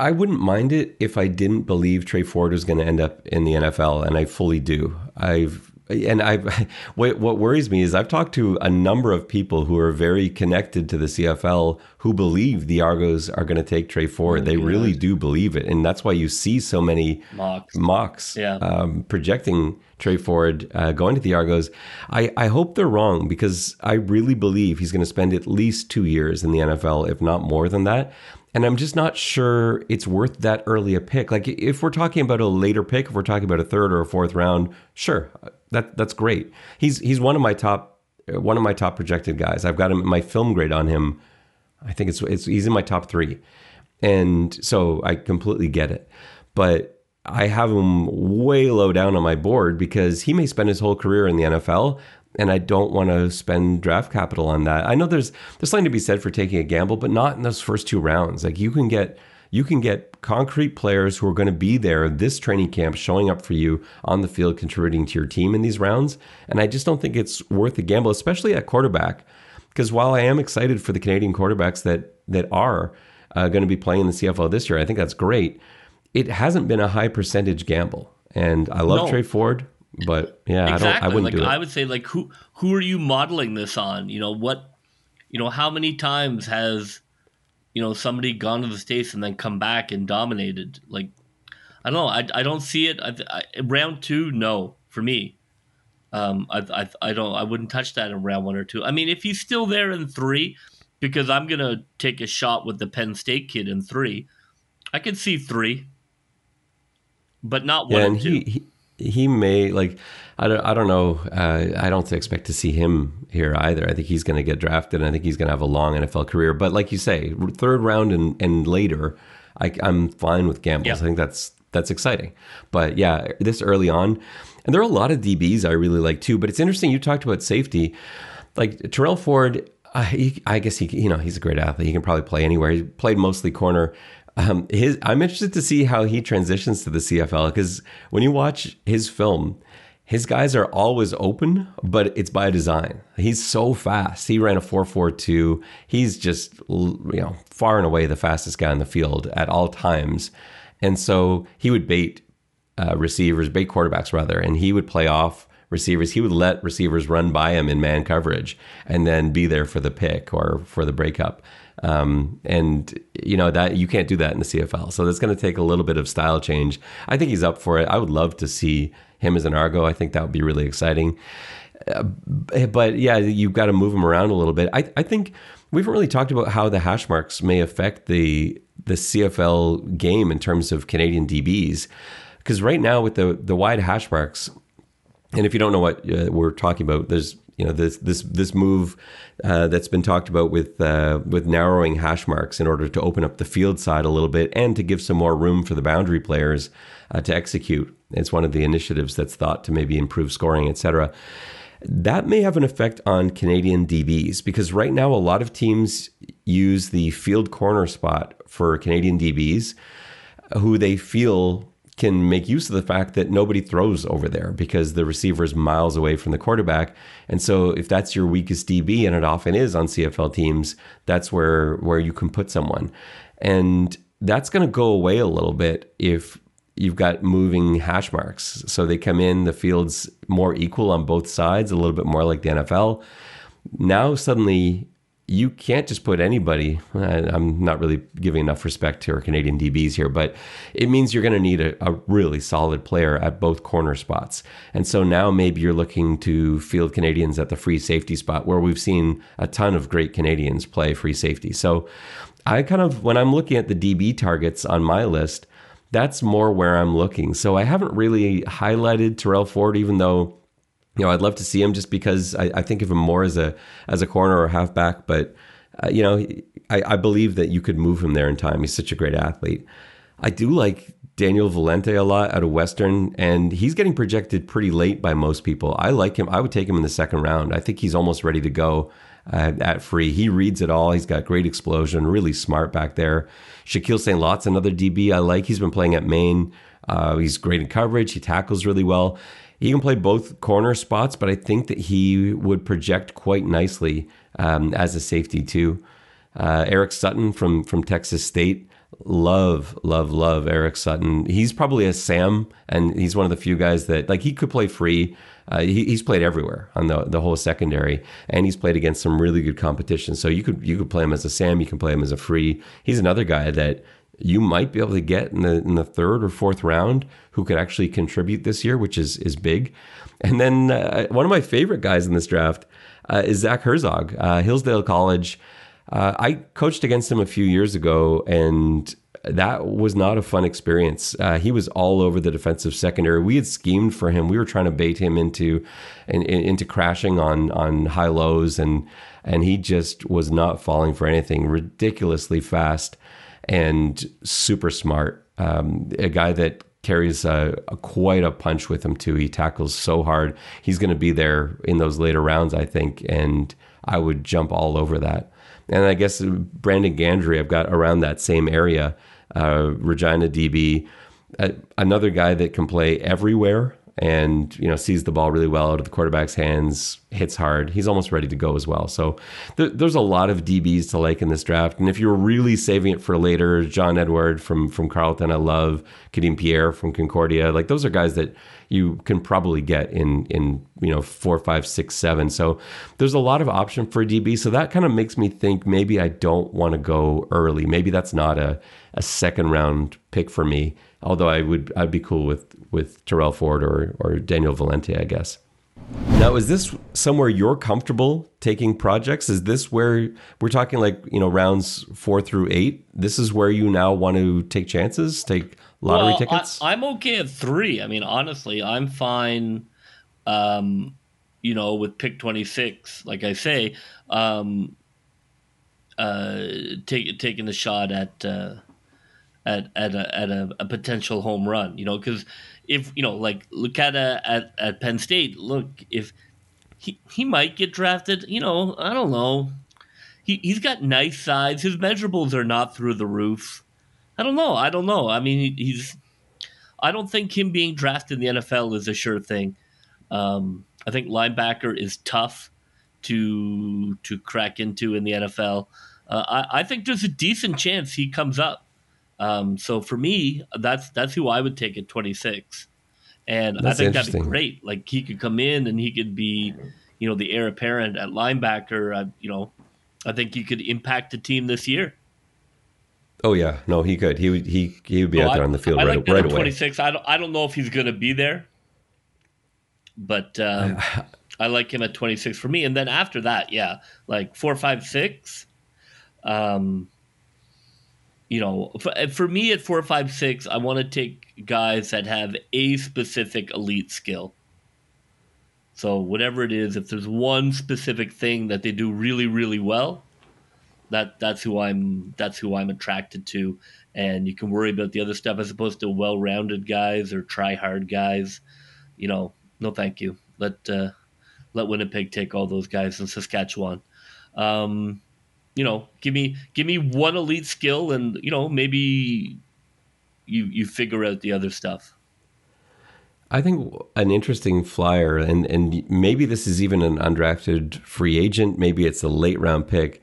I wouldn't mind it if I didn't believe Tre Ford was going to end up in the NFL, and I fully do. I've and I, what, what worries me is I've talked to a number of people who are very connected to the CFL who believe the Argos are going to take Tre Ford. Oh, they really do believe it, and that's why you see so many mocks, mocks yeah. um, projecting Tre Ford uh, going to the Argos. I, I hope they're wrong because I really believe he's going to spend at least two years in the NFL, if not more than that. And I'm just not sure it's worth that early a pick. Like if we're talking about a later pick, if we're talking about a third or a fourth round, sure, that that's great. He's he's one of my top uh, one of my top projected guys. I've got him my film grade on him. I think it's it's he's in my top three, and so I completely get it. But I have him way low down on my board because he may spend his whole career in the NFL, and I don't want to spend draft capital on that. I know there's there's something to be said for taking a gamble, but not in those first two rounds. Like you can get you can get concrete players who are going to be there this training camp showing up for you on the field contributing to your team in these rounds and i just don't think it's worth the gamble especially at quarterback because while i am excited for the canadian quarterbacks that that are uh, going to be playing in the cfl this year i think that's great it hasn't been a high percentage gamble and i love no. Tre Ford but yeah exactly. i don't i wouldn't like, do it i would say like who who are you modeling this on you know what you know, how many times has you know somebody gone to the states and then come back and dominated? Like, I don't know. I, I don't see it. I, I, round two, no, for me. Um, I, I I don't. I wouldn't touch that in round one or two. I mean, if he's still there in three, because I'm gonna take a shot with the Penn State kid in three. I could see three, but not one yeah, and, and he, he, he may like I don't I don't know uh, I don't expect to see him here either. I think he's going to get drafted. and I think he's going to have a long NFL career. But like you say, third round and, and later, I, am fine with gambles. Yeah. I think that's that's exciting. But yeah, this early on, and there are a lot of DBs I really like too. But it's interesting you talked about safety, like Tyrell Ford. Uh, he, I guess he you know he's a great athlete. He can probably play anywhere. He played mostly corner. Um, his, I'm interested to see how he transitions to the CFL because when you watch his film, his guys are always open, but it's by design. He's so fast. He ran a 4.42. He's just you know far and away the fastest guy in the field at all times, and so he would bait uh, receivers, bait quarterbacks rather, and he would play off receivers. He would let receivers run by him in man coverage and then be there for the pick or for the breakup. Um, and you know that you can't do that in the CFL. So that's going to take a little bit of style change. I think he's up for it. I would love to see him as an Argo. I think that would be really exciting. Uh, but yeah, you've got to move him around a little bit. I, I think we haven't really talked about how the hash marks may affect the the CFL game in terms of Canadian DBs. Because right now with the the wide hash marks, and if you don't know what uh, we're talking about, there's you know this this this move uh, that's been talked about with uh, with narrowing hash marks in order to open up the field side a little bit and to give some more room for the boundary players uh, to execute. It's one of the initiatives that's thought to maybe improve scoring, etc. That may have an effect on Canadian DBs because right now a lot of teams use the field corner spot for Canadian DBs who they feel can make use of the fact that nobody throws over there because the receiver is miles away from the quarterback. And so if that's your weakest DB, and it often is on CFL teams, that's where where you can put someone. And that's going to go away a little bit if you've got moving hash marks. So they come in, the field's more equal on both sides, a little bit more like the NFL. Now suddenly you can't just put anybody. I'm not really giving enough respect to our Canadian DBs here, but it means you're going to need a, a, really solid player at both corner spots. And so now maybe you're looking to field Canadians at the free safety spot where we've seen a ton of great Canadians play free safety. So I kind of, when I'm looking at the DB targets on my list, that's more where I'm looking. So I haven't really highlighted Tyrell Ford, even though you know, I'd love to see him just because I, I think of him more as a as a corner or halfback. But uh, you know, I, I believe that you could move him there in time. He's such a great athlete. I do like Daniel Valente a lot out of Western, and he's getting projected pretty late by most people. I like him. I would take him in the second round. I think he's almost ready to go uh, at free. He reads it all. He's got great explosion, really smart back there. Shaquille St. Lot's another DB I like. He's been playing at Maine. Uh, he's great in coverage. He tackles really well. He can play both corner spots, but I think that he would project quite nicely um, as a safety too. Uh, Eric Sutton from from Texas State, love, love, love Eric Sutton. He's probably a Sam, and he's one of the few guys that like he could play free. Uh, he, he's played everywhere on the the whole secondary, and he's played against some really good competition. So you could you could play him as a Sam, you can play him as a free. He's another guy that you might be able to get in the in the third or fourth round who could actually contribute this year, which is is big. And then uh, one of my favorite guys in this draft uh, is Zach Herzog, uh, Hillsdale College. Uh, I coached against him a few years ago, and that was not a fun experience. Uh, he was all over the defensive secondary. We had schemed for him. We were trying to bait him into in, in, into crashing on on high lows, and and he just was not falling for anything. Ridiculously fast and super smart. Um, a guy that carries a, a, quite a punch with him too. He tackles so hard. He's going to be there in those later rounds, I think, and I would jump all over that. And I guess Brandon Gandry, I've got around that same area. Uh, Regina DB, uh, another guy that can play everywhere and you know sees the ball really well out of the quarterback's hands, hits hard. He's almost ready to go as well. So th- there's a lot of DBs to like in this draft. And if you're really saving it for later, John Edward from from Carleton, I love Kadeem Pierre from Concordia. Like those are guys that you can probably get in in you know four, five, six, seven. So there's a lot of option for DB. So that kind of makes me think maybe I don't want to go early. Maybe that's not a, a second round pick for me. Although I would I'd be cool with with Tyrell Ford or or Daniel Valente, I guess. Now, is this somewhere you're comfortable taking projects? Is this where we're talking like, you know, rounds four through eight? This is where you now want to take chances, take lottery well, tickets? I, am okay at three. I mean, honestly, I'm fine, um, you know, with pick 26, like I say, um, uh, take, taking the shot at, uh, at, at, a, at a, a potential home run, you know, because if you know, like look at at at Penn State. Look, if he he might get drafted, you know, I don't know. He he's got nice size. His measurables are not through the roof. I don't know. I don't know. I mean, he's. I don't think him being drafted in the NFL is a sure thing. Um, I think linebacker is tough to to crack into in the NFL. Uh, I, I, think there's a decent chance he comes up. Um, so for me, that's that's who I would take at 26, and that's I think that'd be great. Like he could come in and he could be, you know, the heir apparent at linebacker. Uh, you know, I think he could impact the team this year. Oh yeah, no, he could. He would he he would be out there on the field I right, like right away. 26. I don't I don't know if he's going to be there, but um, I like him at 26 for me. And then after that, yeah, like four, five, six. Um, you know, for, for me at four, five, six, I want to take guys that have a specific elite skill. So whatever it is, if there's one specific thing that they do really, really well, that that's who I'm that's who I'm attracted to. And you can worry about the other stuff as opposed to well-rounded guys or try-hard guys. You know, no, thank you. Let uh, let Winnipeg take all those guys in Saskatchewan. Um, you know, give me give me one elite skill, and you know maybe you you figure out the other stuff. I think an interesting flyer, and and maybe this is even an undrafted free agent. Maybe it's a late round pick.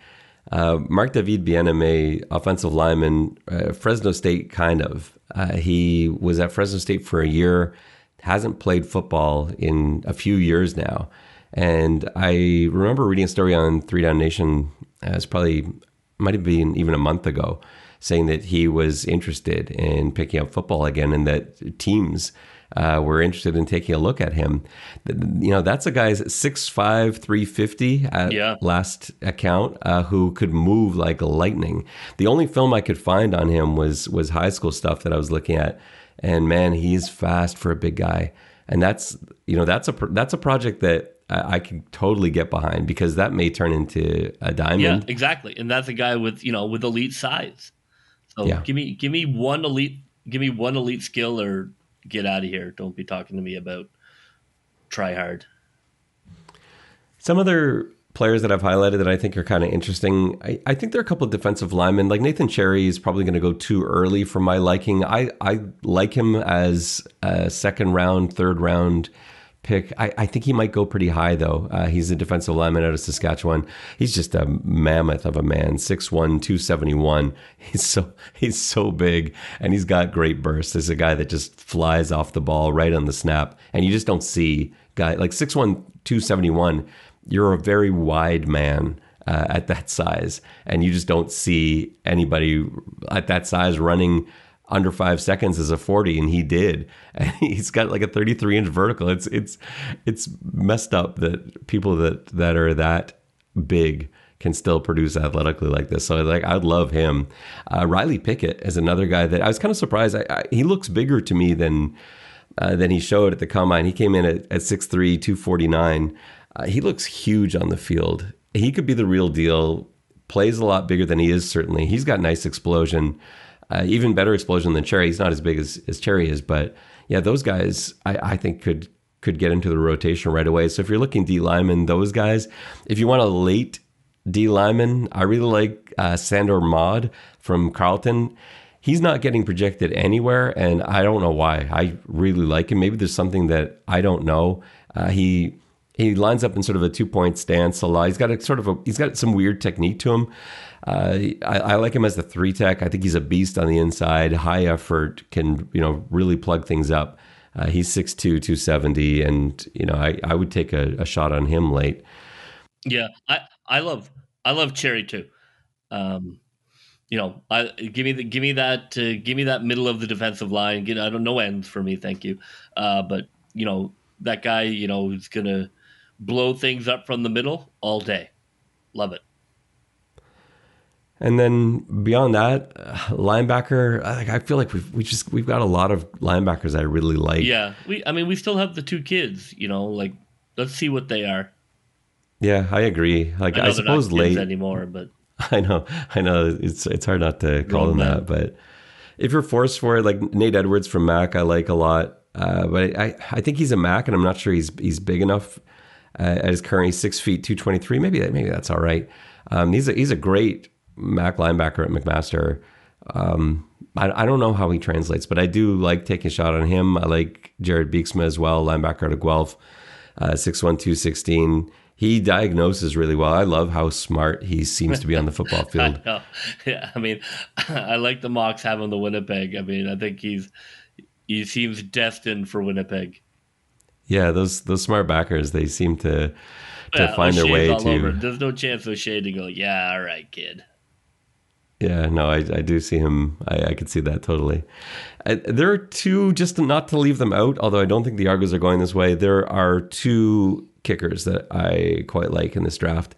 Uh, Mark David Bien-Aimé, offensive lineman, uh, Fresno State, kind of. Uh, he was at Fresno State for a year, hasn't played football in a few years now. And I remember reading a story on Three Down Nation uh, it's probably might have been even a month ago, saying that he was interested in picking up football again, and that teams uh, were interested in taking a look at him. You know, that's a guy's 6'5", 350 at yeah. last account uh, who could move like lightning. The only film I could find on him was was high school stuff that I was looking at, and man, he's fast for a big guy. And that's you know that's a that's a project that I, can totally get behind because that may turn into a diamond. Yeah, exactly. And that's a guy with you know with elite size. So yeah. give me give me one elite give me one elite skill or get out of here. Don't be talking to me about try hard. Some other players that I've highlighted that I think are kind of interesting. I, I think there are a couple of defensive linemen. Like Nathan Cherry is probably going to go too early for my liking. I, I like him as a second round, third round pick. I, I, think he might go pretty high though. Uh, he's a defensive lineman out of Saskatchewan. He's just a mammoth of a man, 6'1", 271. He's so he's so big and he's got great bursts. He's a guy that just flies off the ball right on the snap, and you just don't see guy like 6'1", 271. You're a very wide man. Uh, at that size, and you just don't see anybody at that size running under five seconds as a 40 and he did. And he's got like a 33 inch vertical. It's it's it's messed up that people that that are that big can still produce athletically like this. So like i'd love him. Uh, riley pickett is another guy that i was kind of surprised. I, I, he looks bigger to me than uh, than he showed at the combine. He came in at, at 6'3 249 uh, he looks huge on the field. He could be the real deal. Plays a lot bigger than he is certainly. He's got nice explosion uh, even better explosion than Cherry. He's not as big as, as Cherry is, but yeah, those guys I, I think could could get into the rotation right away. So if you're looking D lineman, those guys, if you want a late D lineman, I really like uh, Sandor Maud from Carleton. He's not getting projected anywhere, and I don't know why. I really like him. Maybe there's something that I don't know. Uh, he he lines up in sort of a two point stance a lot. He's got a sort of a he's got some weird technique to him. Uh, I, I, like him as the three tech. I think he's a beast on the inside, high effort, can you know really plug things up. Uh, he's 6'2", 270, and you know I, I would take a, a shot on him late. Yeah, I, I love I love Cherry too. Um, you know, I give me the give me that uh, give me that middle of the defensive line. Get I don't know ends for me, thank you. Uh, but you know that guy, you know, is gonna blow things up from the middle all day. Love it. And then beyond that, uh, linebacker. I feel like we've we just we've got a lot of linebackers I really like. Yeah, we. I mean, we still have the two kids. You know, like let's see what they are. Yeah, I agree. Like I, I suppose late anymore, but I know, I know. It's it's hard not to call them that, but if you're forced for it, like Nate Edwards from Mac, I like a lot. Uh, but I, I think he's a Mac, and I'm not sure he's he's big enough uh, at his current he's six feet two twenty three. Maybe that maybe that's all right. Um, he's a he's a great Mac linebacker at McMaster. Um, I, I don't know how he translates, but I do like taking a shot on him. I like Jared Beeksma as well, linebacker at Guelph, uh, six one two sixteen. He diagnoses really well. I love how smart he seems to be on the football field. I yeah, I mean, I like the Mocs having the Winnipeg. I mean, I think he's he seems destined for Winnipeg. Yeah, those those smart backers, they seem to to yeah, find their way to. Over. There's no chance of Shade to go. Yeah, all right, kid. Yeah, no, I, I do see him. I, I could see that totally. I, there are two, just not to leave them out, although I don't think the Argos are going this way. There are two kickers that I quite like in this draft.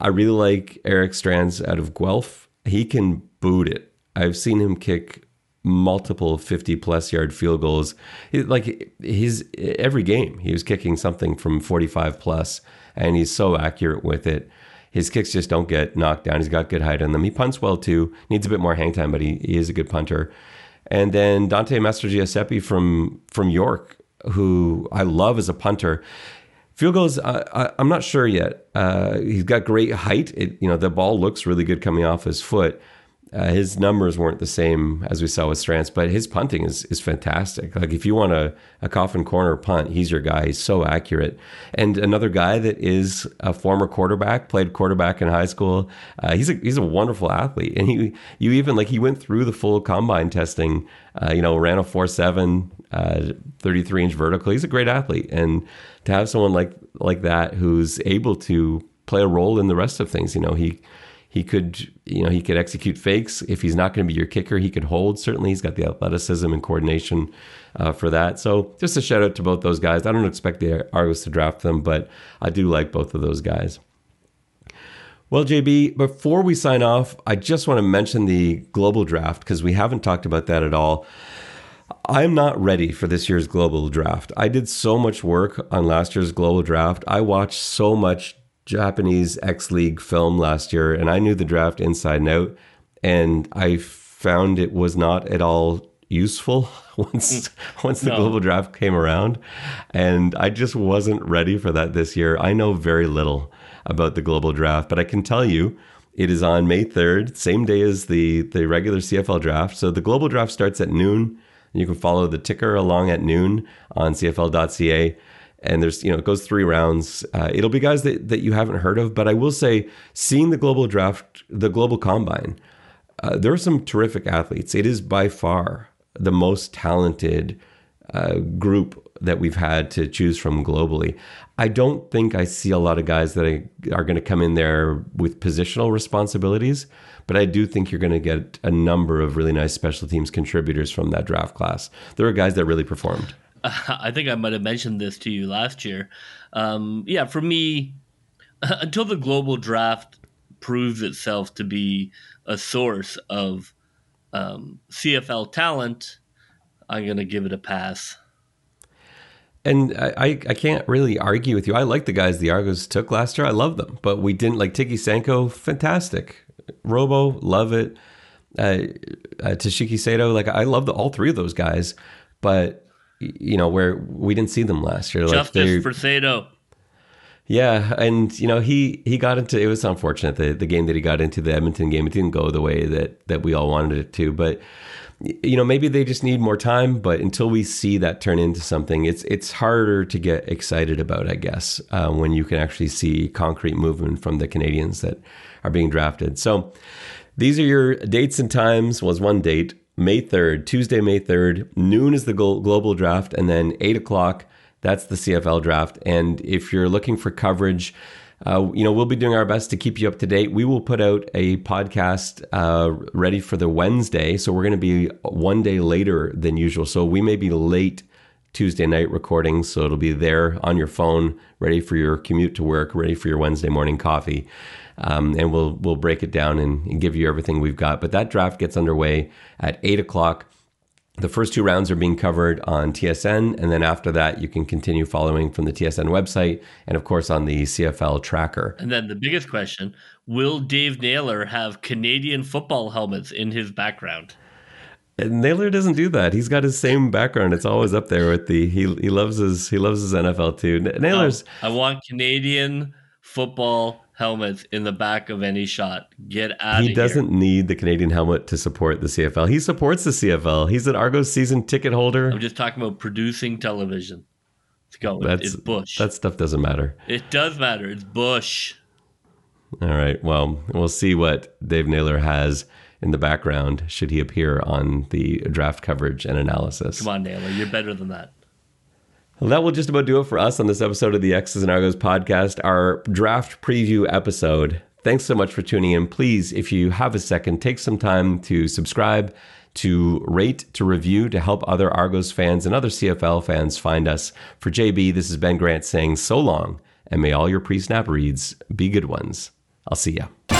I really like Eric Strands out of Guelph. He can boot it. I've seen him kick multiple 50 plus yard field goals. Like his every game, he was kicking something from 45 plus, and he's so accurate with it. His kicks just don't get knocked down. He's got good height on them. He punts well too. Needs a bit more hang time, but he, he is a good punter. And then Dante Mastrogiuseppe from from York, who I love as a punter. Field goals, I, am not sure yet. Uh, he's got great height. It, you know, the ball looks really good coming off his foot. Uh, his numbers weren't the same as we saw with Strands, but his punting is is fantastic. Like if you want a, a coffin corner punt, he's your guy. He's so accurate. And another guy that is a former quarterback, played quarterback in high school. Uh, he's a he's a wonderful athlete, and he you even like he went through the full combine testing. Uh, you know, ran a four seven, uh, 33 inch vertical. He's a great athlete, and to have someone like like that who's able to play a role in the rest of things, you know, he he could, you know, he could execute fakes. If he's not going to be your kicker, he could hold. Certainly, he's got the athleticism and coordination uh, for that. So, just a shout out to both those guys. I don't expect the Argos to draft them, but I do like both of those guys. Well, JB, before we sign off, I just want to mention the global draft because we haven't talked about that at all. I'm not ready for this year's global draft. I did so much work on last year's global draft. I watched so much Japanese X League film last year, and I knew the draft inside and out, and I found it was not at all useful once mm. once the no. global draft came around, and I just wasn't ready for that this year. I know very little about the global draft, but I can tell you. It is on May 3rd, same day as the, the regular CFL draft. So the global draft starts at noon. You can follow the ticker along at noon on CFL.ca and there's you know it goes three rounds. Uh, it'll be guys that that you haven't heard of, but I will say, seeing the global draft, the global combine, uh, there are some terrific athletes. It is by far the most talented uh, group that we've had to choose from globally. I don't think I see a lot of guys that are going to come in there with positional responsibilities, but I do think you're going to get a number of really nice special teams contributors from that draft class. There are guys that really performed. I think I might have mentioned this to you last year. Um, yeah, for me, until the global draft proves itself to be a source of um, CFL talent, I'm going to give it a pass. And I, I can't really argue with you. I like the guys the Argos took last year. I love them, but we didn't like Tigie Sankoh. Fantastic, Robo, love it. Uh, uh, Toshiki Sato, like I love the, all three of those guys, but you know, where we didn't see them last year. Justice like for Sato. Yeah, and you know he he got into it was unfortunate the the game that he got into the Edmonton game it didn't go the way that that we all wanted it to, but you know maybe they just need more time. But until we see that turn into something, it's it's harder to get excited about, I guess, uh, when you can actually see concrete movement from the Canadians that are being drafted. So these are your dates and times. Was one date May 3rd, Tuesday, May 3rd. Noon is the global draft, and then 8 o'clock, that's the CFL draft. And if you're looking for coverage, uh, you know, we'll be doing our best to keep you up to date. We will put out a podcast uh, ready for the Wednesday. So we're going to be one day later than usual. So we may be late Tuesday night recording. So it'll be there on your phone, ready for your commute to work, ready for your Wednesday morning coffee. Um, and we'll we'll break it down and, and give you everything we've got. But that draft gets underway at eight o'clock the first two rounds are being covered on TSN, and then after that, you can continue following from the TSN website and, of course, on the CFL tracker. And then the biggest question Will Dave Naylor have Canadian football helmets in his background? And Naylor doesn't do that. He's got his same background. It's always up there with the he he loves his he loves his NFL too. Naylor's I want Canadian football helmets in the back of any shot. Get out He doesn't need the Canadian helmet to support the CFL. He supports the CFL. He's an Argos season ticket holder. I'm just talking about producing television. Let's go. That's, it's Bush. That stuff doesn't matter. It does matter. It's Bush. All right. Well, we'll see what Dave Naylor has in the background should he appear on the draft coverage and analysis. Come on, Naylor. You're better than that. Well, that will just about do it for us on this episode of the X's and Argos podcast, our draft preview episode. Thanks so much for tuning in. Please, if you have a second, take some time to subscribe, to rate, to review, to help other Argos fans and other CFL fans find us. For JB, this is Ben Grant saying so long, and may all your pre snap reads be good ones. I'll see ya.